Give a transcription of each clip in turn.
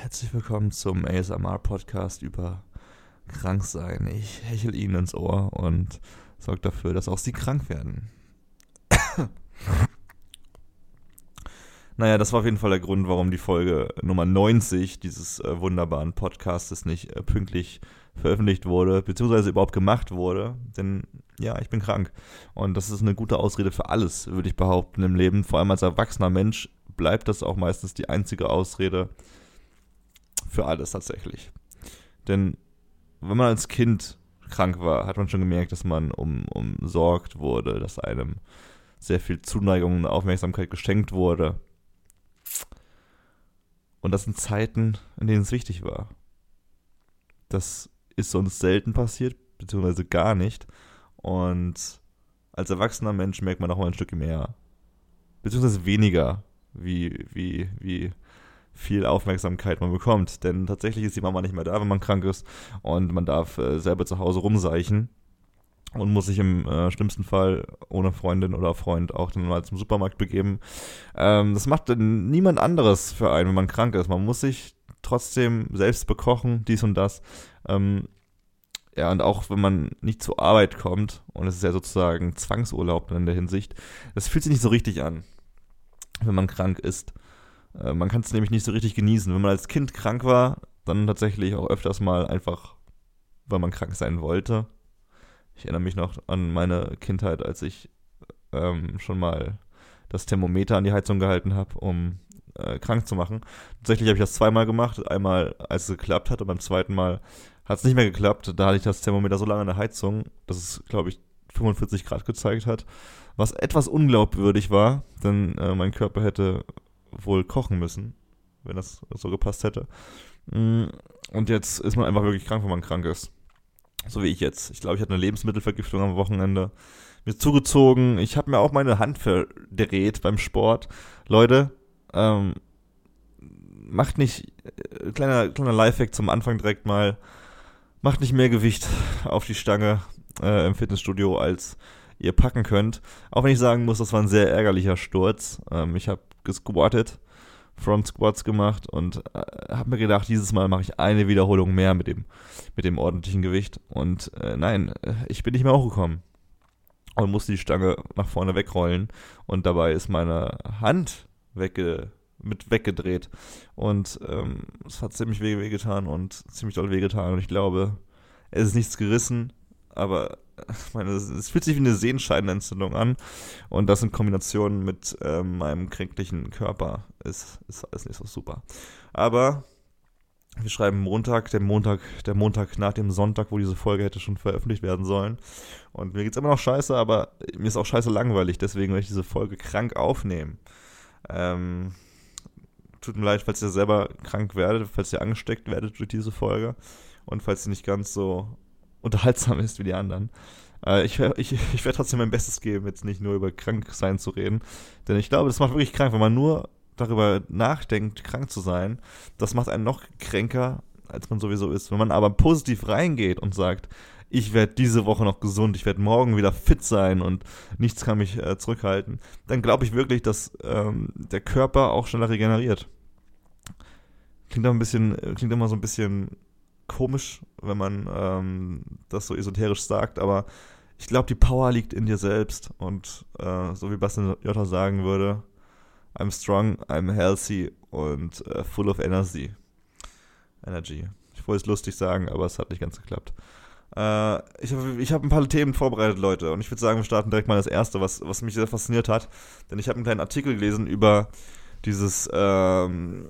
Herzlich willkommen zum ASMR-Podcast über Kranksein. Ich hechel Ihnen ins Ohr und sorge dafür, dass auch Sie krank werden. naja, das war auf jeden Fall der Grund, warum die Folge Nummer 90 dieses äh, wunderbaren Podcastes nicht äh, pünktlich veröffentlicht wurde, beziehungsweise überhaupt gemacht wurde. Denn ja, ich bin krank. Und das ist eine gute Ausrede für alles, würde ich behaupten, im Leben. Vor allem als erwachsener Mensch bleibt das auch meistens die einzige Ausrede für alles tatsächlich. Denn wenn man als Kind krank war, hat man schon gemerkt, dass man um, umsorgt wurde, dass einem sehr viel Zuneigung und Aufmerksamkeit geschenkt wurde. Und das sind Zeiten, in denen es wichtig war. Das ist sonst selten passiert, beziehungsweise gar nicht. Und als erwachsener Mensch merkt man auch mal ein Stück mehr, beziehungsweise weniger, wie, wie, wie viel Aufmerksamkeit man bekommt. Denn tatsächlich ist die Mama nicht mehr da, wenn man krank ist und man darf äh, selber zu Hause rumseichen und muss sich im äh, schlimmsten Fall ohne Freundin oder Freund auch dann mal zum Supermarkt begeben. Ähm, das macht dann niemand anderes für einen, wenn man krank ist. Man muss sich trotzdem selbst bekochen, dies und das. Ähm, ja, und auch wenn man nicht zur Arbeit kommt, und es ist ja sozusagen Zwangsurlaub in der Hinsicht, das fühlt sich nicht so richtig an, wenn man krank ist. Äh, man kann es nämlich nicht so richtig genießen. Wenn man als Kind krank war, dann tatsächlich auch öfters mal einfach, weil man krank sein wollte. Ich erinnere mich noch an meine Kindheit, als ich ähm, schon mal das Thermometer an die Heizung gehalten habe, um äh, krank zu machen. Tatsächlich habe ich das zweimal gemacht. Einmal, als es geklappt hat, und beim zweiten Mal hat es nicht mehr geklappt. Da hatte ich das Thermometer so lange an der Heizung, dass es, glaube ich, 45 Grad gezeigt hat. Was etwas unglaubwürdig war, denn äh, mein Körper hätte wohl kochen müssen, wenn das so gepasst hätte. Mm, und jetzt ist man einfach wirklich krank, wenn man krank ist. So wie ich jetzt. Ich glaube, ich hatte eine Lebensmittelvergiftung am Wochenende. Mir zugezogen. Ich habe mir auch meine Hand verdreht beim Sport. Leute, ähm, macht nicht, äh, kleiner, kleiner Lifehack zum Anfang direkt mal, macht nicht mehr Gewicht auf die Stange äh, im Fitnessstudio, als ihr packen könnt. Auch wenn ich sagen muss, das war ein sehr ärgerlicher Sturz. Ähm, ich habe gesquattet, Front Squats gemacht und äh, habe mir gedacht, dieses Mal mache ich eine Wiederholung mehr mit dem, mit dem ordentlichen Gewicht. Und äh, nein, äh, ich bin nicht mehr hochgekommen und musste die Stange nach vorne wegrollen und dabei ist meine Hand wegge mit weggedreht. Und ähm, es hat ziemlich weh, weh getan und ziemlich doll weh getan. Und ich glaube, es ist nichts gerissen, aber ich meine, es fühlt sich wie eine Sehenscheidenentzündung an. Und das in Kombination mit ähm, meinem kränklichen Körper ist, ist alles nicht so super. Aber wir schreiben Montag, der Montag, der Montag nach dem Sonntag, wo diese Folge hätte schon veröffentlicht werden sollen. Und mir geht's immer noch scheiße, aber mir ist auch scheiße langweilig, deswegen werde ich diese Folge krank aufnehmen. Ähm, tut mir leid, falls ihr selber krank werdet, falls ihr angesteckt werdet durch diese Folge und falls sie nicht ganz so unterhaltsam ist wie die anderen. Äh, ich, ich, ich werde trotzdem mein Bestes geben, jetzt nicht nur über Kranksein zu reden, denn ich glaube, das macht wirklich krank, wenn man nur darüber nachdenkt, krank zu sein. Das macht einen noch kränker, als man sowieso ist. Wenn man aber positiv reingeht und sagt, ich werde diese Woche noch gesund, ich werde morgen wieder fit sein und nichts kann mich äh, zurückhalten, dann glaube ich wirklich, dass ähm, der Körper auch schneller regeneriert. Klingt auch ein bisschen, klingt immer so ein bisschen komisch, wenn man ähm, das so esoterisch sagt, aber ich glaube, die Power liegt in dir selbst und äh, so wie Bastian Jotta sagen würde, I'm strong, I'm healthy und uh, full of energy. Energy. Ich wollte es lustig sagen, aber es hat nicht ganz geklappt. Äh, ich habe ich hab ein paar Themen vorbereitet, Leute, und ich würde sagen, wir starten direkt mal das erste, was, was mich sehr fasziniert hat. Denn ich habe einen kleinen Artikel gelesen über dieses ähm,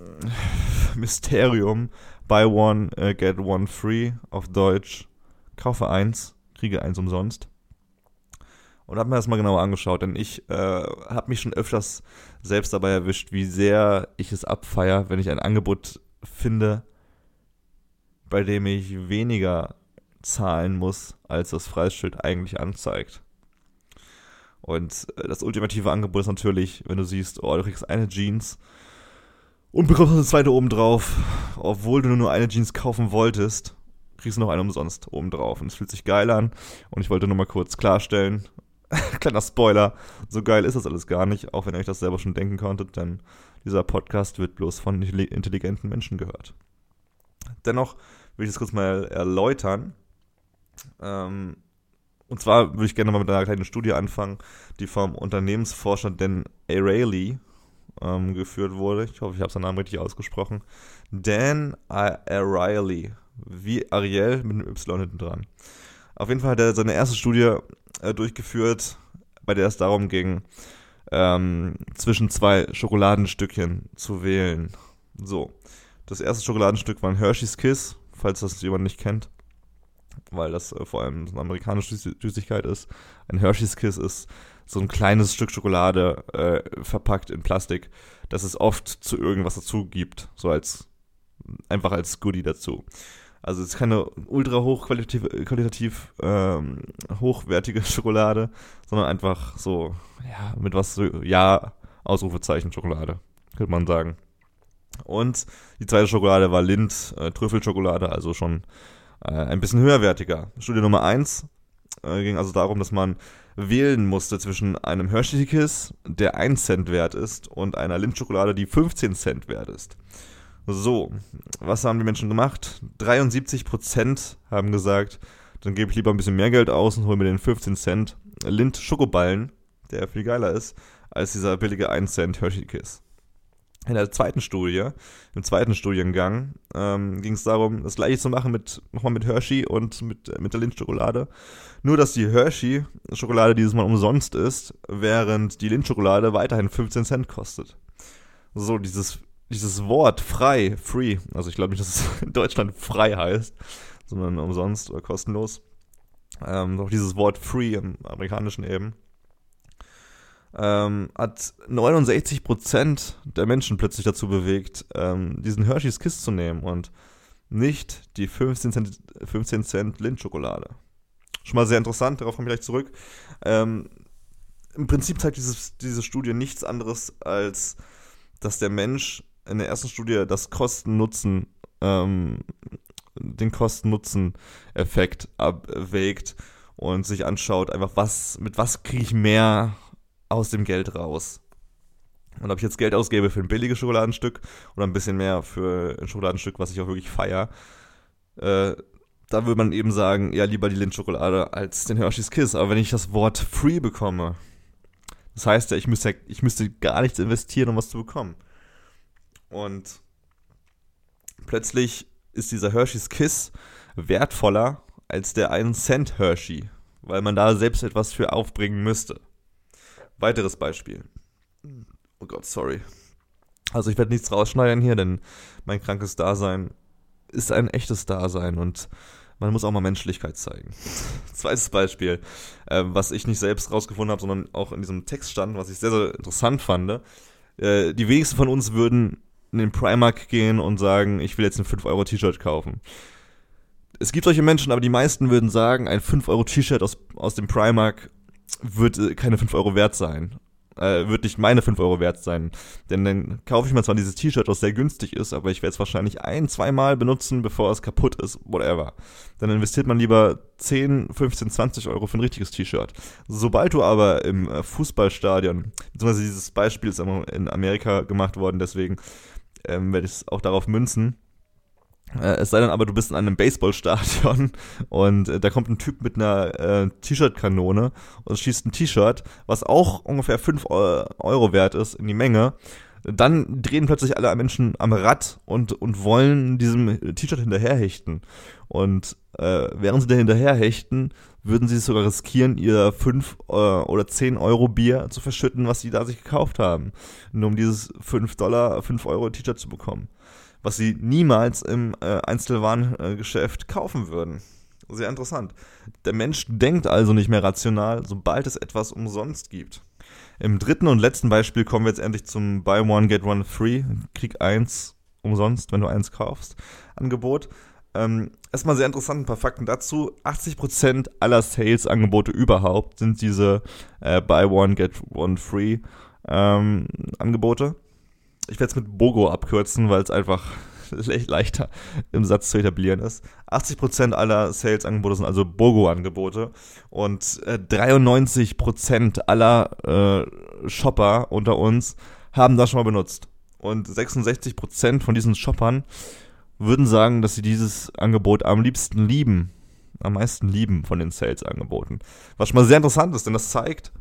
Mysterium Buy One, uh, Get One Free auf Deutsch. Kaufe eins, kriege eins umsonst. Und habe mir das mal genauer angeschaut, denn ich äh, habe mich schon öfters selbst dabei erwischt, wie sehr ich es abfeier, wenn ich ein Angebot finde, bei dem ich weniger zahlen muss, als das Preisschild eigentlich anzeigt. Und äh, das ultimative Angebot ist natürlich, wenn du siehst, oh, du kriegst eine Jeans und bekommst eine zweite obendrauf, obwohl du nur eine Jeans kaufen wolltest, kriegst du noch eine umsonst obendrauf. Und es fühlt sich geil an. Und ich wollte nur mal kurz klarstellen, kleiner Spoiler, so geil ist das alles gar nicht, auch wenn ihr euch das selber schon denken konntet, denn dieser Podcast wird bloß von intelligenten Menschen gehört. Dennoch will ich das kurz mal erläutern. Ähm, und zwar würde ich gerne mal mit einer kleinen Studie anfangen, die vom Unternehmensforscher Dan Ariely ähm, geführt wurde. Ich hoffe, ich habe seinen Namen richtig ausgesprochen. Dan Ariely, wie Ariel mit einem Y hinten dran. Auf jeden Fall hat er seine erste Studie äh, durchgeführt, bei der es darum ging, ähm, zwischen zwei Schokoladenstückchen zu wählen. So, das erste Schokoladenstück war ein Hershey's Kiss, falls das jemand nicht kennt weil das äh, vor allem so eine amerikanische Süßigkeit ist. Ein Hershey's Kiss ist so ein kleines Stück Schokolade äh, verpackt in Plastik, das es oft zu irgendwas dazu gibt, so als einfach als Goodie dazu. Also es ist keine ultra hochqualitativ qualitativ, ähm, hochwertige Schokolade, sondern einfach so, ja, mit was ja, Ausrufezeichen Schokolade, könnte man sagen. Und die zweite Schokolade war Lind, äh, Trüffelschokolade, also schon äh, ein bisschen höherwertiger. Studie Nummer 1 äh, ging also darum, dass man wählen musste zwischen einem Hershey Kiss, der 1 Cent wert ist, und einer Lindschokolade, die 15 Cent wert ist. So, was haben die Menschen gemacht? 73% haben gesagt, dann gebe ich lieber ein bisschen mehr Geld aus und hole mir den 15 Cent Lind Schokoballen, der viel geiler ist, als dieser billige 1 Cent Hershey Kiss. In der zweiten Studie, im zweiten Studiengang, ähm, ging es darum, das gleiche zu machen mit nochmal mit Hershey und mit, mit der Lindschokolade. Nur, dass die Hershey-Schokolade dieses Mal umsonst ist, während die Lindschokolade weiterhin 15 Cent kostet. So, dieses, dieses Wort frei, free, also ich glaube nicht, dass es in Deutschland frei heißt, sondern umsonst oder kostenlos. Ähm, doch dieses Wort free im amerikanischen eben ähm, hat 69% der Menschen plötzlich dazu bewegt, ähm, diesen Hershey's Kiss zu nehmen und nicht die 15 Cent, 15 Cent Lindschokolade. Schon mal sehr interessant, darauf komme ich gleich zurück. Ähm, Im Prinzip zeigt dieses, diese Studie nichts anderes, als dass der Mensch in der ersten Studie das Kosten-Nutzen, ähm, den Kosten-Nutzen-Effekt abwägt und sich anschaut, einfach was, mit was kriege ich mehr aus dem Geld raus. Und ob ich jetzt Geld ausgebe für ein billiges Schokoladenstück oder ein bisschen mehr für ein Schokoladenstück, was ich auch wirklich feier, äh, da würde man eben sagen, ja, lieber die Lindschokolade als den Hershey's Kiss. Aber wenn ich das Wort free bekomme, das heißt ja, ich müsste, ich müsste gar nichts investieren, um was zu bekommen. Und plötzlich ist dieser Hershey's Kiss wertvoller als der 1 Cent Hershey, weil man da selbst etwas für aufbringen müsste. Weiteres Beispiel. Oh Gott, sorry. Also ich werde nichts rausschneiden hier, denn mein krankes Dasein ist ein echtes Dasein und man muss auch mal Menschlichkeit zeigen. Zweites Beispiel, äh, was ich nicht selbst rausgefunden habe, sondern auch in diesem Text stand, was ich sehr, sehr interessant fand. Äh, die wenigsten von uns würden in den Primark gehen und sagen, ich will jetzt ein 5-Euro-T-Shirt kaufen. Es gibt solche Menschen, aber die meisten würden sagen, ein 5-Euro-T-Shirt aus, aus dem Primark wird äh, keine 5 Euro wert sein. Äh, wird nicht meine 5 Euro wert sein. Denn dann kaufe ich mir zwar dieses T-Shirt, das sehr günstig ist, aber ich werde es wahrscheinlich ein, zweimal benutzen, bevor es kaputt ist, whatever. Dann investiert man lieber 10, 15, 20 Euro für ein richtiges T-Shirt. Sobald du aber im äh, Fußballstadion, beziehungsweise dieses Beispiel ist in Amerika gemacht worden, deswegen ähm, werde ich es auch darauf münzen, es sei denn aber, du bist in einem Baseballstadion und äh, da kommt ein Typ mit einer äh, T-Shirt-Kanone und schießt ein T-Shirt, was auch ungefähr 5 Euro wert ist, in die Menge. Dann drehen plötzlich alle Menschen am Rad und, und wollen diesem T-Shirt hinterherhechten. Und äh, während sie da hinterherhechten, würden sie es sogar riskieren, ihr 5 äh, oder 10 Euro Bier zu verschütten, was sie da sich gekauft haben. Nur um dieses 5 Dollar, 5 Euro T-Shirt zu bekommen was sie niemals im äh, Einzelwarengeschäft kaufen würden. Sehr interessant. Der Mensch denkt also nicht mehr rational, sobald es etwas umsonst gibt. Im dritten und letzten Beispiel kommen wir jetzt endlich zum Buy One, Get One Free, Krieg 1 umsonst, wenn du eins kaufst, Angebot. Ähm, erstmal sehr interessant, ein paar Fakten dazu. 80% aller Sales-Angebote überhaupt sind diese äh, Buy One, Get One Free ähm, Angebote. Ich werde es mit BOGO abkürzen, weil es einfach leichter im Satz zu etablieren ist. 80% aller Sales-Angebote sind also BOGO-Angebote und äh, 93% aller äh, Shopper unter uns haben das schon mal benutzt. Und 66% von diesen Shoppern würden sagen, dass sie dieses Angebot am liebsten lieben. Am meisten lieben von den Sales-Angeboten. Was schon mal sehr interessant ist, denn das zeigt,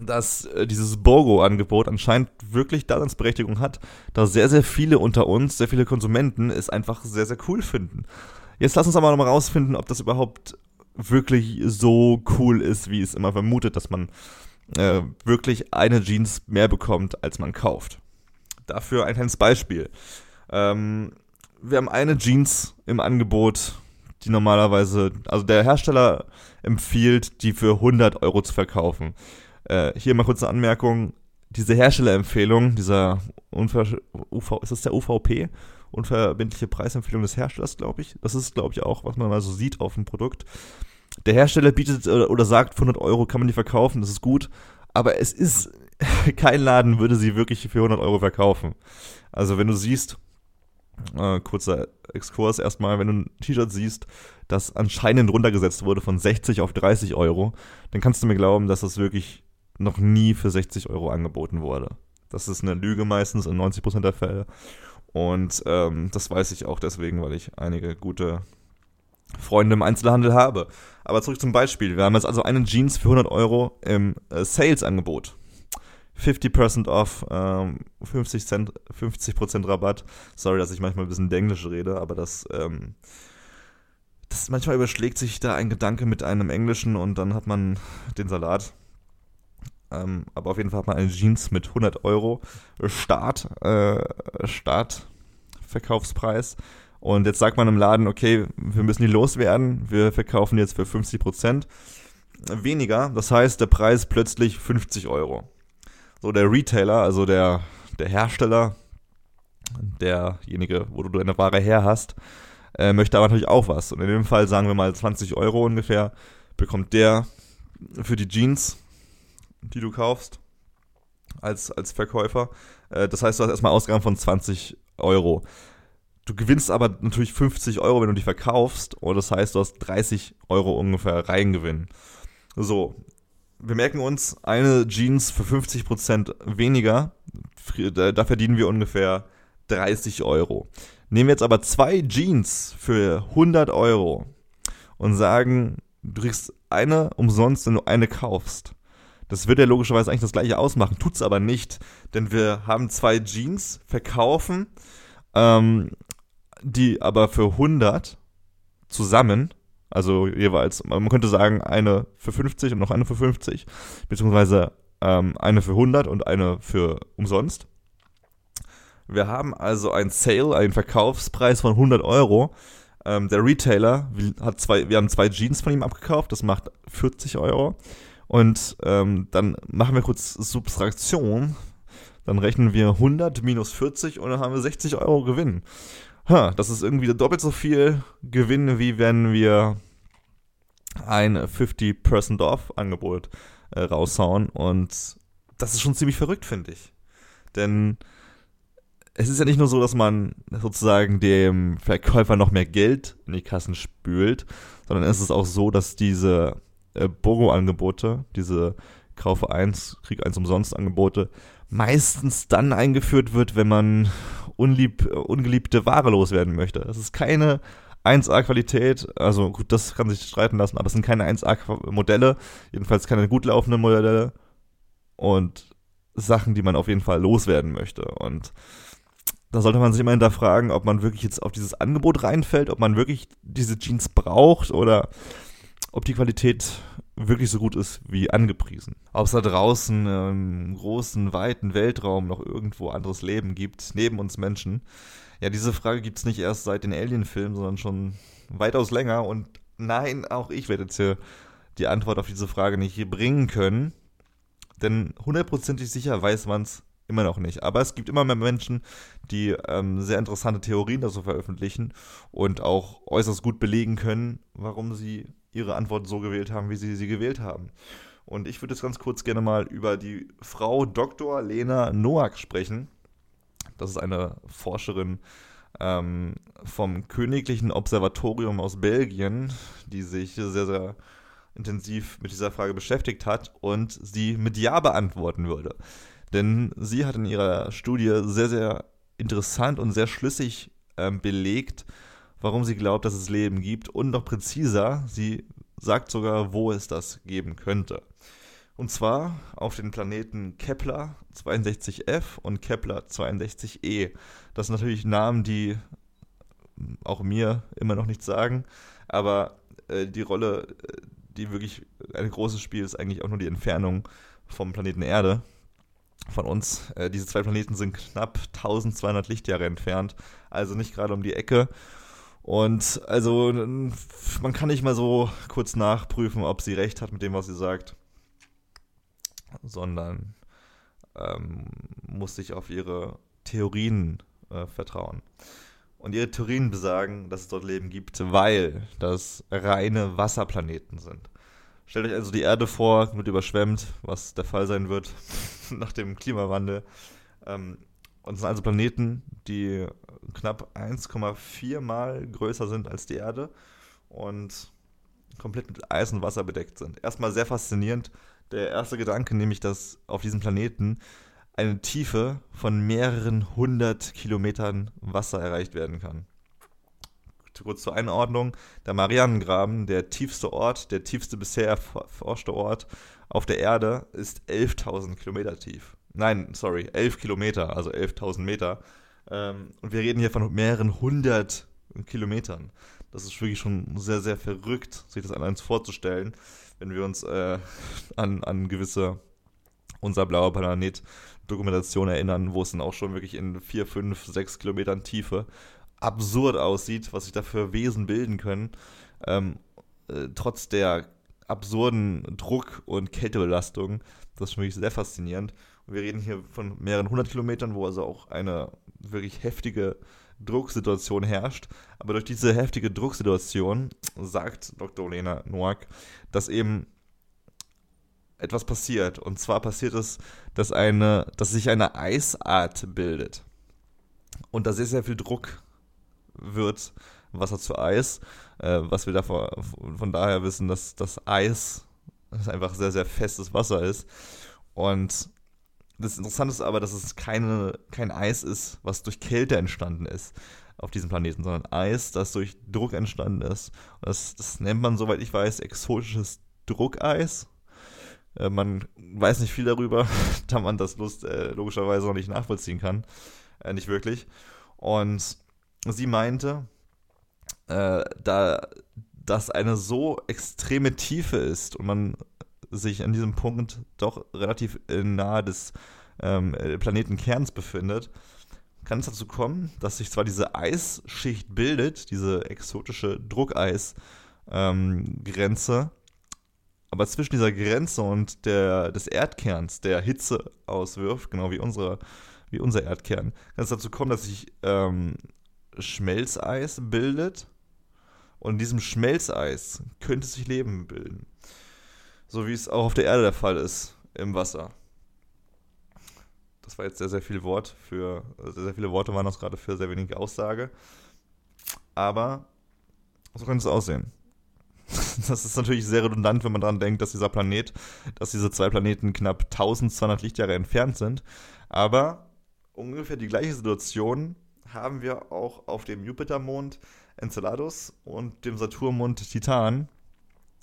dass äh, dieses BOGO-Angebot anscheinend wirklich Daseinsberechtigung hat, da sehr, sehr viele unter uns, sehr viele Konsumenten es einfach sehr, sehr cool finden. Jetzt lass uns aber nochmal rausfinden, ob das überhaupt wirklich so cool ist, wie es immer vermutet, dass man äh, wirklich eine Jeans mehr bekommt, als man kauft. Dafür ein kleines Beispiel. Ähm, wir haben eine Jeans im Angebot, die normalerweise, also der Hersteller empfiehlt, die für 100 Euro zu verkaufen. Äh, hier mal kurz eine Anmerkung. Diese Herstellerempfehlung, dieser Unver UV, ist das der UVP? Unverbindliche Preisempfehlung des Herstellers, glaube ich. Das ist, glaube ich, auch, was man mal so sieht auf dem Produkt. Der Hersteller bietet oder, oder sagt, für 100 Euro kann man die verkaufen, das ist gut. Aber es ist, kein Laden würde sie wirklich für 100 Euro verkaufen. Also wenn du siehst, äh, kurzer Exkurs erstmal, wenn du ein T-Shirt siehst, das anscheinend runtergesetzt wurde von 60 auf 30 Euro, dann kannst du mir glauben, dass das wirklich noch nie für 60 Euro angeboten wurde. Das ist eine Lüge meistens in 90% der Fälle. Und ähm, das weiß ich auch deswegen, weil ich einige gute Freunde im Einzelhandel habe. Aber zurück zum Beispiel. Wir haben jetzt also eine Jeans für 100 Euro im äh, Sales-Angebot. 50% off, ähm, 50 Cent, 50% Rabatt. Sorry, dass ich manchmal ein bisschen Englisch rede, aber das, ähm, das manchmal überschlägt sich da ein Gedanke mit einem Englischen und dann hat man den Salat. Ähm, aber auf jeden Fall hat man eine Jeans mit 100 Euro Start, äh, Startverkaufspreis. Und jetzt sagt man im Laden, okay, wir müssen die loswerden, wir verkaufen jetzt für 50% weniger. Das heißt, der Preis plötzlich 50 Euro. So, der Retailer, also der, der Hersteller, derjenige, wo du deine Ware her hast, äh, möchte aber natürlich auch was. Und in dem Fall sagen wir mal 20 Euro ungefähr, bekommt der für die Jeans die du kaufst als, als Verkäufer. Äh, das heißt, du hast erstmal Ausgaben von 20 Euro. Du gewinnst aber natürlich 50 Euro, wenn du die verkaufst. Und das heißt, du hast 30 Euro ungefähr Reingewinn. So, wir merken uns, eine Jeans für 50% weniger, da verdienen wir ungefähr 30 Euro. Nehmen wir jetzt aber zwei Jeans für 100 Euro und sagen, du kriegst eine umsonst, wenn du eine kaufst. Das wird ja logischerweise eigentlich das gleiche ausmachen, tut es aber nicht, denn wir haben zwei Jeans, verkaufen, ähm, die aber für 100 zusammen, also jeweils, man könnte sagen, eine für 50 und noch eine für 50, beziehungsweise ähm, eine für 100 und eine für umsonst. Wir haben also ein Sale, einen Verkaufspreis von 100 Euro. Ähm, der Retailer hat zwei, wir haben zwei Jeans von ihm abgekauft, das macht 40 Euro. Und ähm, dann machen wir kurz Subtraktion. Dann rechnen wir 100 minus 40 und dann haben wir 60 Euro Gewinn. Ha, das ist irgendwie doppelt so viel Gewinn, wie wenn wir ein 50% off Angebot äh, raushauen. Und das ist schon ziemlich verrückt, finde ich. Denn es ist ja nicht nur so, dass man sozusagen dem Verkäufer noch mehr Geld in die Kassen spült, sondern es ist auch so, dass diese äh, BOGO-Angebote, diese Kaufe 1, Krieg 1 umsonst Angebote, meistens dann eingeführt wird, wenn man unlieb, ungeliebte Ware loswerden möchte. Das ist keine 1A-Qualität, also gut, das kann sich streiten lassen, aber es sind keine 1A-Modelle, jedenfalls keine gut laufenden Modelle und Sachen, die man auf jeden Fall loswerden möchte. Und da sollte man sich immer hinterfragen, ob man wirklich jetzt auf dieses Angebot reinfällt, ob man wirklich diese Jeans braucht oder ob die Qualität wirklich so gut ist wie angepriesen. Ob es da draußen im großen, weiten Weltraum noch irgendwo anderes Leben gibt, neben uns Menschen. Ja, diese Frage gibt es nicht erst seit den Alien-Filmen, sondern schon weitaus länger. Und nein, auch ich werde jetzt hier die Antwort auf diese Frage nicht bringen können. Denn hundertprozentig sicher weiß man es immer noch nicht. Aber es gibt immer mehr Menschen, die ähm, sehr interessante Theorien dazu veröffentlichen und auch äußerst gut belegen können, warum sie ihre Antwort so gewählt haben, wie sie sie gewählt haben. Und ich würde jetzt ganz kurz gerne mal über die Frau Dr. Lena Noack sprechen. Das ist eine Forscherin ähm, vom Königlichen Observatorium aus Belgien, die sich sehr, sehr intensiv mit dieser Frage beschäftigt hat und sie mit Ja beantworten würde. Denn sie hat in ihrer Studie sehr, sehr interessant und sehr schlüssig ähm, belegt, warum sie glaubt, dass es Leben gibt und noch präziser, sie sagt sogar, wo es das geben könnte. Und zwar auf den Planeten Kepler 62f und Kepler 62e. Das sind natürlich Namen, die auch mir immer noch nichts sagen, aber äh, die Rolle, äh, die wirklich ein großes Spiel ist, eigentlich auch nur die Entfernung vom Planeten Erde von uns. Äh, diese zwei Planeten sind knapp 1200 Lichtjahre entfernt, also nicht gerade um die Ecke. Und also man kann nicht mal so kurz nachprüfen, ob sie recht hat mit dem, was sie sagt, sondern ähm, muss sich auf ihre Theorien äh, vertrauen. Und ihre Theorien besagen, dass es dort Leben gibt, weil das reine Wasserplaneten sind. Stellt euch also die Erde vor, wird überschwemmt, was der Fall sein wird nach dem Klimawandel. Ähm, und es sind also Planeten, die knapp 1,4 Mal größer sind als die Erde und komplett mit Eis und Wasser bedeckt sind. Erstmal sehr faszinierend. Der erste Gedanke, nämlich, dass auf diesem Planeten eine Tiefe von mehreren hundert Kilometern Wasser erreicht werden kann. Kurz zur Einordnung, der Marianengraben, der tiefste Ort, der tiefste bisher erforschte Ort auf der Erde, ist 11.000 Kilometer tief. Nein, sorry, 11 Kilometer, also 11.000 Meter. Ähm, und wir reden hier von mehreren hundert Kilometern. Das ist wirklich schon sehr, sehr verrückt, sich das allein vorzustellen, wenn wir uns äh, an, an gewisse unser blauer Planet Dokumentation erinnern, wo es dann auch schon wirklich in 4, 5, 6 Kilometern Tiefe absurd aussieht, was sich da für Wesen bilden können. Ähm, äh, trotz der absurden Druck- und Kältebelastung. Das ist wirklich sehr faszinierend. Wir reden hier von mehreren hundert Kilometern, wo also auch eine wirklich heftige Drucksituation herrscht. Aber durch diese heftige Drucksituation sagt Dr. Lena Noack, dass eben etwas passiert. Und zwar passiert es, dass, eine, dass sich eine Eisart bildet. Und da sehr, sehr viel Druck wird, Wasser zu Eis. Äh, was wir davon, von daher wissen, dass das Eis das einfach sehr, sehr festes Wasser ist. Und das Interessante ist aber, dass es keine, kein Eis ist, was durch Kälte entstanden ist auf diesem Planeten, sondern Eis, das durch Druck entstanden ist. Das, das nennt man, soweit ich weiß, exotisches Druckeis. Äh, man weiß nicht viel darüber, da man das Lust äh, logischerweise noch nicht nachvollziehen kann. Äh, nicht wirklich. Und sie meinte, äh, da das eine so extreme Tiefe ist und man sich an diesem Punkt doch relativ nahe des ähm, Planetenkerns befindet, kann es dazu kommen, dass sich zwar diese Eisschicht bildet, diese exotische Druckeisgrenze, ähm, aber zwischen dieser Grenze und der, des Erdkerns, der Hitze auswirft, genau wie, unsere, wie unser Erdkern, kann es dazu kommen, dass sich ähm, Schmelzeis bildet. Und in diesem Schmelzeis könnte sich Leben bilden. So wie es auch auf der Erde der Fall ist, im Wasser. Das war jetzt sehr, sehr viel Wort für, sehr, sehr viele Worte waren das gerade für sehr wenige Aussage. Aber so könnte es aussehen. Das ist natürlich sehr redundant, wenn man daran denkt, dass dieser Planet, dass diese zwei Planeten knapp 1200 Lichtjahre entfernt sind. Aber ungefähr die gleiche Situation haben wir auch auf dem Jupitermond Enceladus und dem Saturnmond Titan.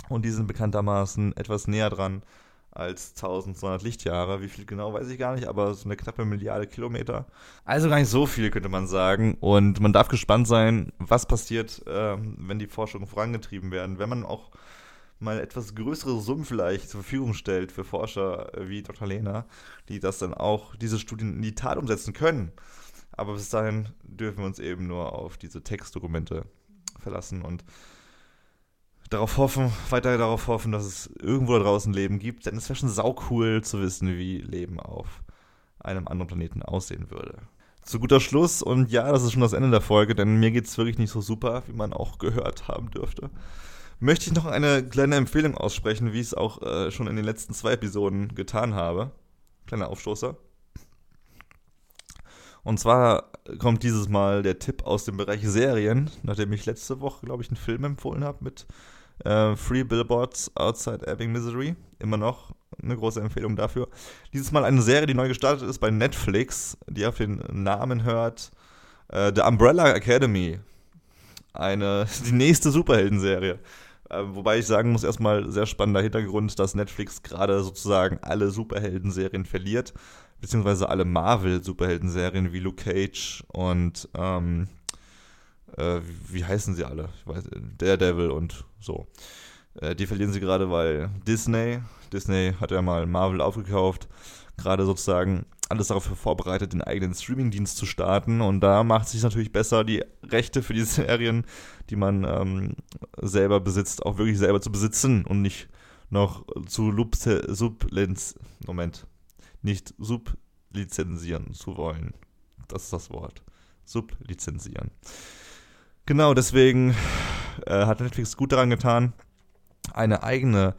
Und die sind bekanntermaßen etwas näher dran als 1200 Lichtjahre. Wie viel genau weiß ich gar nicht, aber so eine knappe Milliarde Kilometer. Also gar nicht so viel, könnte man sagen. Und man darf gespannt sein, was passiert, äh, wenn die Forschungen vorangetrieben werden. Wenn man auch mal etwas größere Summen vielleicht zur Verfügung stellt für Forscher wie Dr. Lena, die das dann auch, diese Studien in die Tat umsetzen können. Aber bis dahin dürfen wir uns eben nur auf diese Textdokumente verlassen und darauf hoffen, weiter darauf hoffen, dass es irgendwo da draußen Leben gibt, denn es wäre schon saucool zu wissen, wie Leben auf einem anderen Planeten aussehen würde. Zu guter Schluss, und ja, das ist schon das Ende der Folge, denn mir geht es wirklich nicht so super, wie man auch gehört haben dürfte. Möchte ich noch eine kleine Empfehlung aussprechen, wie ich es auch äh, schon in den letzten zwei Episoden getan habe. Kleiner Aufstoßer. Und zwar kommt dieses Mal der Tipp aus dem Bereich Serien, nachdem ich letzte Woche, glaube ich, einen Film empfohlen habe mit äh, Free Billboards Outside Ebbing, Misery. Immer noch eine große Empfehlung dafür. Dieses Mal eine Serie, die neu gestartet ist bei Netflix, die auf den Namen hört äh, The Umbrella Academy. Eine, die nächste Superhelden-Serie. Äh, wobei ich sagen muss, erstmal sehr spannender Hintergrund, dass Netflix gerade sozusagen alle Superhelden-Serien verliert, beziehungsweise alle Marvel-Superhelden-Serien wie Luke Cage und ähm, äh, wie heißen sie alle? Ich weiß, Daredevil und so. Äh, die verlieren sie gerade, weil Disney, Disney hat ja mal Marvel aufgekauft, gerade sozusagen alles darauf vorbereitet, den eigenen Streamingdienst zu starten. Und da macht es sich natürlich besser, die Rechte für die Serien, die man ähm, selber besitzt, auch wirklich selber zu besitzen und nicht noch zu Sublenz, Moment, nicht sublizenzieren zu wollen. Das ist das Wort. Sublizenzieren. Genau, deswegen äh, hat Netflix gut daran getan, eine eigene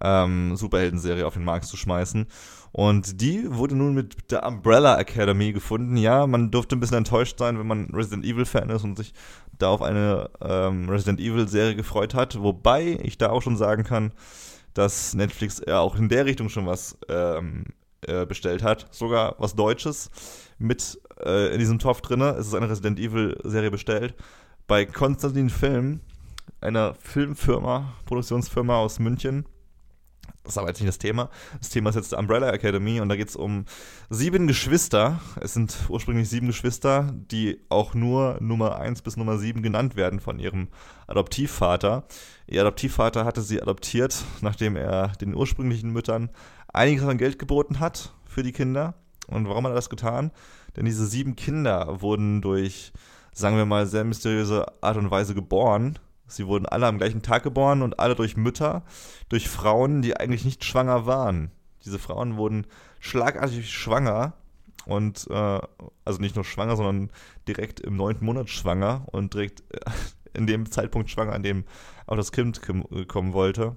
ähm, Superhelden-Serie auf den Markt zu schmeißen. Und die wurde nun mit der Umbrella Academy gefunden. Ja, man durfte ein bisschen enttäuscht sein, wenn man Resident Evil-Fan ist und sich da auf eine ähm, Resident Evil-Serie gefreut hat. Wobei ich da auch schon sagen kann, dass Netflix ja auch in der Richtung schon was ähm, äh, bestellt hat. Sogar was Deutsches mit äh, in diesem Topf drin. Es ist eine Resident Evil-Serie bestellt. Bei Konstantin Film, einer Filmfirma, Produktionsfirma aus München, das ist aber jetzt nicht das Thema. Das Thema ist jetzt Umbrella Academy und da geht es um sieben Geschwister. Es sind ursprünglich sieben Geschwister, die auch nur Nummer 1 bis Nummer 7 genannt werden von ihrem Adoptivvater. Ihr Adoptivvater hatte sie adoptiert, nachdem er den ursprünglichen Müttern einiges an Geld geboten hat für die Kinder. Und warum hat er das getan? Denn diese sieben Kinder wurden durch, sagen wir mal, sehr mysteriöse Art und Weise geboren Sie wurden alle am gleichen Tag geboren und alle durch Mütter, durch Frauen, die eigentlich nicht schwanger waren. Diese Frauen wurden schlagartig schwanger und äh, also nicht nur schwanger, sondern direkt im neunten Monat schwanger und direkt äh, in dem Zeitpunkt schwanger, an dem auch das Kind kommen wollte.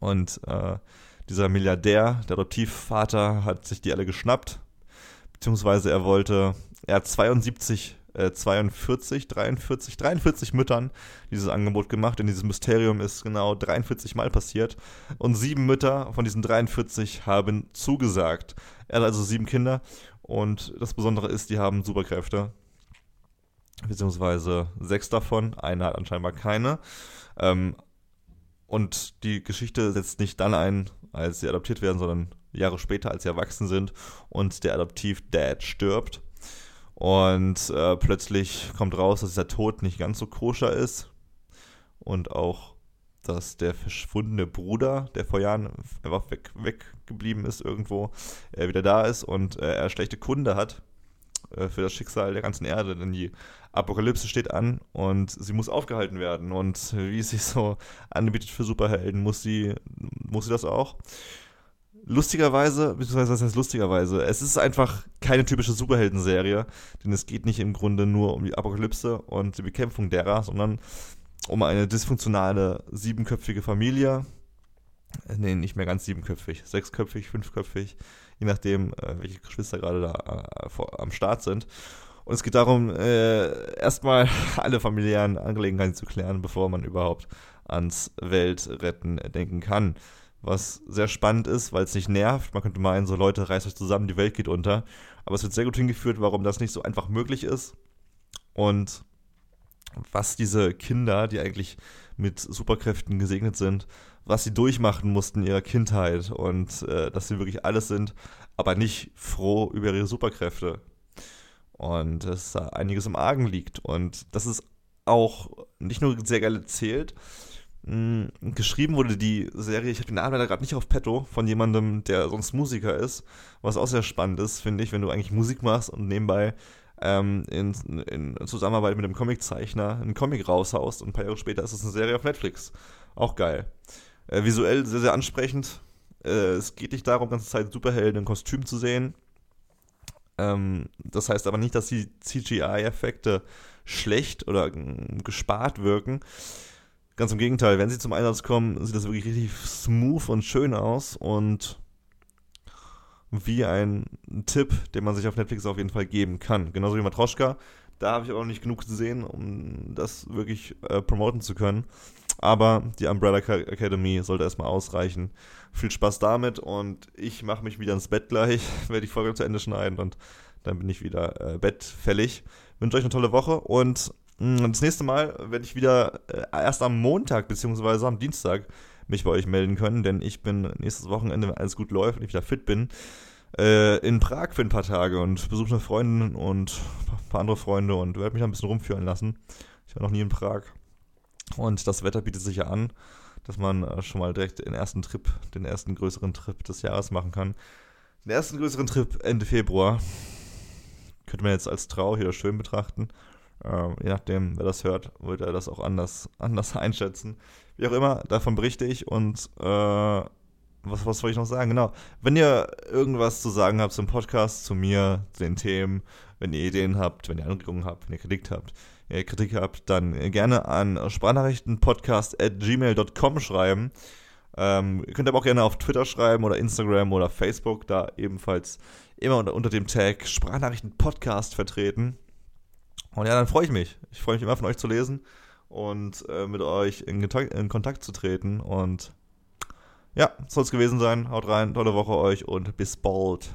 Und äh, dieser Milliardär, der Adoptivvater, hat sich die alle geschnappt, beziehungsweise er wollte, er hat 72 42, 43, 43 Müttern dieses Angebot gemacht, denn dieses Mysterium ist genau 43 Mal passiert. Und sieben Mütter von diesen 43 haben zugesagt. Er hat also sieben Kinder und das Besondere ist, die haben Superkräfte. Beziehungsweise sechs davon. Eine hat anscheinend keine. Ähm, und die Geschichte setzt nicht dann ein, als sie adoptiert werden, sondern Jahre später, als sie erwachsen sind und der Adoptiv-Dad stirbt. Und äh, plötzlich kommt raus, dass der Tod nicht ganz so koscher ist. Und auch, dass der verschwundene Bruder, der vor Jahren einfach weg, weggeblieben ist irgendwo, äh, wieder da ist und äh, er schlechte Kunde hat äh, für das Schicksal der ganzen Erde. Denn die Apokalypse steht an und sie muss aufgehalten werden. Und wie es sich so anbietet für Superhelden, muss sie, muss sie das auch lustigerweise, beziehungsweise was heißt lustigerweise, es ist einfach keine typische Superhelden-Serie, denn es geht nicht im Grunde nur um die Apokalypse und die Bekämpfung derer, sondern um eine dysfunktionale siebenköpfige Familie. Nee, nicht mehr ganz siebenköpfig, sechsköpfig, fünfköpfig, je nachdem, äh, welche Geschwister gerade da äh, am Start sind. Und es geht darum, äh, erstmal alle familiären Angelegenheiten zu klären, bevor man überhaupt ans Weltretten denken kann was sehr spannend ist, weil es nicht nervt. Man könnte meinen, so Leute, reißt euch zusammen, die Welt geht unter. Aber es wird sehr gut hingeführt, warum das nicht so einfach möglich ist. Und was diese Kinder, die eigentlich mit Superkräften gesegnet sind, was sie durchmachen mussten in ihrer Kindheit und äh, dass sie wirklich alles sind, aber nicht froh über ihre Superkräfte. Und dass da einiges im Argen liegt. Und das ist auch nicht nur sehr geil erzählt, mh, geschrieben wurde die Serie, ich habe den Namen leider gerade nicht auf Petto, von jemandem, der sonst Musiker ist, was auch sehr spannend ist, finde ich, wenn du eigentlich Musik machst und nebenbei ähm, in, in, Zusammenarbeit mit einem Comiczeichner einen Comic raushaust und ein paar Jahre später ist es eine Serie auf Netflix. Auch geil. Äh, visuell sehr, sehr ansprechend. Äh, es geht nicht darum, ganze Zeit Superhelden in Kostüm zu sehen. Ähm, das heißt aber nicht, dass die CGI-Effekte schlecht oder gespart wirken. Ganz im Gegenteil, wenn sie zum Einsatz kommen, sieht das wirklich richtig smooth und schön aus und wie ein Tipp, den man sich auf Netflix auf jeden Fall geben kann. Genauso wie Matroschka. Da habe ich auch noch nicht genug gesehen, um das wirklich äh, promoten zu können. Aber die Umbrella Academy sollte erstmal ausreichen. Viel Spaß damit und ich mache mich wieder ins Bett gleich, werde die Folge zu Ende schneiden und dann bin ich wieder äh, bettfällig. Wünsche euch eine tolle Woche und das nächste Mal werde ich wieder äh, erst am Montag bzw. am Dienstag mich bei euch melden können, denn ich bin nächstes Wochenende, wenn alles gut läuft und ich wieder fit bin, äh, in Prag für ein paar Tage und besuche eine Freundin und ein paar andere Freunde und werde mich da ein bisschen rumführen lassen. Ich war noch nie in Prag. Und das Wetter bietet sich ja an, dass man äh, schon mal direkt den ersten Trip, den ersten größeren Trip des Jahres machen kann. Den ersten größeren Trip Ende Februar. Könnte man jetzt als traurig oder schön betrachten. Ähm, je nachdem, wer das hört, wird er das auch anders, anders einschätzen. Wie auch immer, davon berichte ich und äh, was, was wollte ich noch sagen? Genau. Wenn ihr irgendwas zu sagen habt zum Podcast, zu mir, zu den Themen, wenn ihr Ideen habt, wenn ihr Anregungen habt, wenn ihr Kritik habt, ihr Kritik habt, dann gerne an sprachnachrichtenpodcast.gmail.com schreiben. Ähm, ihr könnt aber auch gerne auf Twitter schreiben oder Instagram oder Facebook, da ebenfalls immer unter, unter dem Tag Sprachnachrichtenpodcast vertreten. Und ja, dann freue ich mich. Ich freue mich immer von euch zu lesen und äh, mit euch in in Kontakt zu treten. Und ja, soll es gewesen sein. Haut rein, tolle Woche euch und bis bald.